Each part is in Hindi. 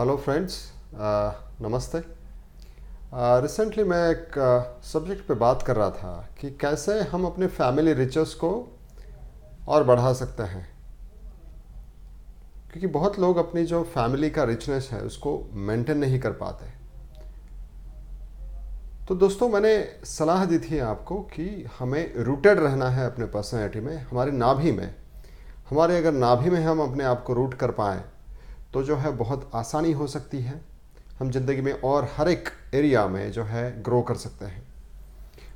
हेलो फ्रेंड्स नमस्ते. रिसेंटली मैं एक सब्जेक्ट पे बात कर रहा था कि कैसे हम अपने फैमिली रिचर्स को और बढ़ा सकते हैं। क्योंकि बहुत लोग अपनी जो फैमिली का रिचनेस है, उसको मेंटेन नहीं कर पाते। तो दोस्तों, मैंने सलाह दी थी आपको कि हमें रूटेड रहना है अपने पर्सनैलिटी में, हमारी नाभि में। हमारे अगर नाभि में हम अपने आप को रूट कर पाएँ तो जो है बहुत आसानी हो सकती है। हम ज़िंदगी में और हर एक एरिया में जो है ग्रो कर सकते हैं।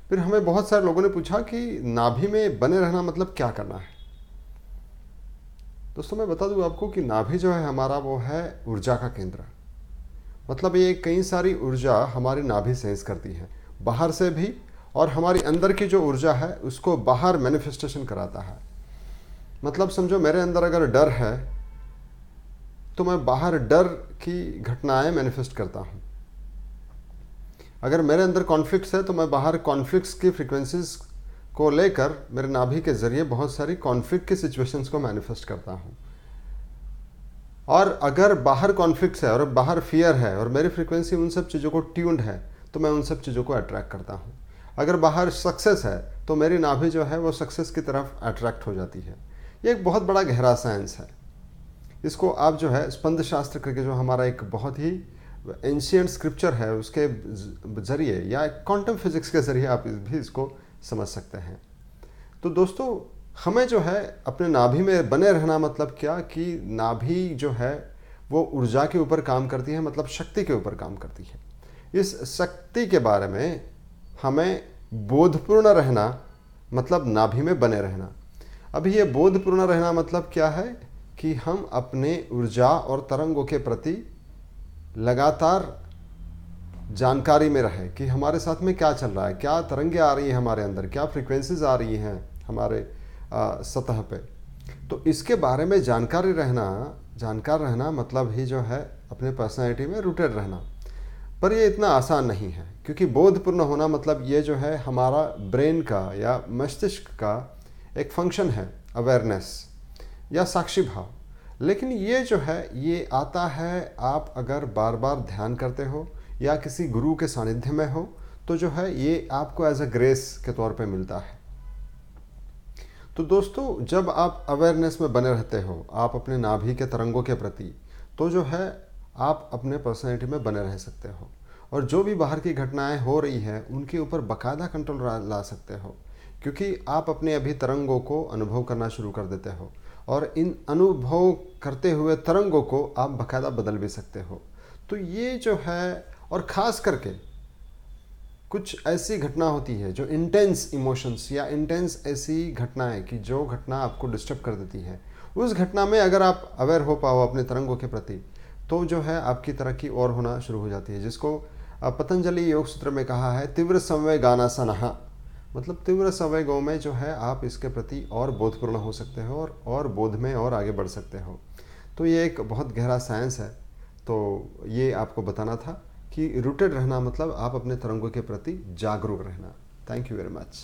फिर हमें बहुत सारे लोगों ने पूछा कि नाभि में बने रहना मतलब क्या करना है? दोस्तों, मैं बता दूँ आपको कि नाभि जो है हमारा वो है ऊर्जा का केंद्र। मतलब ये कई सारी ऊर्जा हमारी नाभि सेंस करती है। बाहर से भी और हमारी अंदर की जो ऊर्जा है, उसको बाहर मैनिफेस्टेशन कराता है। मतलब समझो मेरे अंदर अगर डर है तो मैं बाहर डर की घटनाएँ मैनिफेस्ट करता हूँ। अगर मेरे अंदर कॉन्फ्लिक्ट्स है तो मैं बाहर कॉन्फ्लिक्ट्स की फ्रिक्वेंसीज को लेकर मेरे नाभि के ज़रिए बहुत सारी कॉन्फ्लिक्ट की सिचुएशंस को मैनिफेस्ट करता हूँ। और अगर बाहर कॉन्फ्लिक्ट्स है और बाहर फियर है और मेरी फ्रिक्वेंसी उन सब चीज़ों को ट्यून्ड है तो मैं उन सब चीज़ों को अट्रैक्ट करता हूँ। अगर बाहर सक्सेस है तो मेरी नाभि जो है, वो सक्सेस की तरफ़ अट्रैक्ट हो जाती है। ये एक बहुत बड़ा गहरा साइंस है। इसको आप जो है स्पंद शास्त्र करके जो हमारा एक बहुत ही एंशियंट स्क्रिप्चर है, उसके ज़रिए या क्वांटम फिजिक्स के ज़रिए आप भी इसको समझ सकते हैं। तो दोस्तों, हमें जो है अपने नाभि में बने रहना मतलब क्या कि नाभि जो है वो ऊर्जा के ऊपर काम करती है मतलब शक्ति के ऊपर काम करती है। इस शक्ति के बारे में हमें बोधपूर्ण रहना मतलब नाभि में बने रहना। अभी ये बोधपूर्ण रहना मतलब क्या है? कि हम अपने ऊर्जा और तरंगों के प्रति लगातार जानकारी में रहे कि हमारे साथ में क्या चल रहा है क्या तरंगे आ रही हैं हमारे अंदर क्या फ्रिक्वेंसीज आ रही हैं हमारे आ, सतह पे। तो इसके बारे में जानकारी रहना जानकार रहना मतलब ही जो है अपने पर्सनैलिटी में रूटेड रहना। पर ये इतना आसान नहीं है क्योंकि बोधपूर्ण होना मतलब ये जो है हमारा ब्रेन का या मस्तिष्क का एक फ़ंक्शन है अवेयरनेस या साक्षी भाव। लेकिन ये जो है, ये आता है, आप अगर बार बार ध्यान करते हो या किसी गुरु के सानिध्य में हो तो जो है, ये आपको एज अ ग्रेस के तौर पे मिलता है। तो दोस्तों, जब आप अवेयरनेस में बने रहते हो, आप अपने नाभि के तरंगों के प्रति तो जो है, आप अपने पर्सनैलिटी में बने रह सकते हो। और जो भी बाहर की घटनाएँ हो रही हैं, उनके ऊपर बाकायदा कंट्रोल ला सकते हो। क्योंकि आप अपने अभी तरंगों को अनुभव करना शुरू कर देते हो। और इन अनुभव करते हुए तरंगों को आप बाकायदा बदल भी सकते हो। तो ये जो है, और ख़ास करके कुछ ऐसी घटना होती है जो इंटेंस इमोशंस या इंटेंस ऐसी घटनाएँ कि जो घटना आपको डिस्टर्ब कर देती है। उस घटना में अगर आप अवेयर हो पाओ अपने तरंगों के प्रति तो जो है आपकी तरक्की और होना शुरू हो जाती है, जिसको पतंजलि योग सूत्र में कहा है, तीव्र समय गाना सनहा मतलब तीव्र संवेगों में जो है आप इसके प्रति और बोधपूर्ण हो सकते हो और और बोध में और आगे बढ़ सकते हो। तो ये एक बहुत गहरा साइंस है। तो ये आपको बताना था कि रूटेड रहना मतलब आप अपने तरंगों के प्रति जागरूक रहना। Thank you very much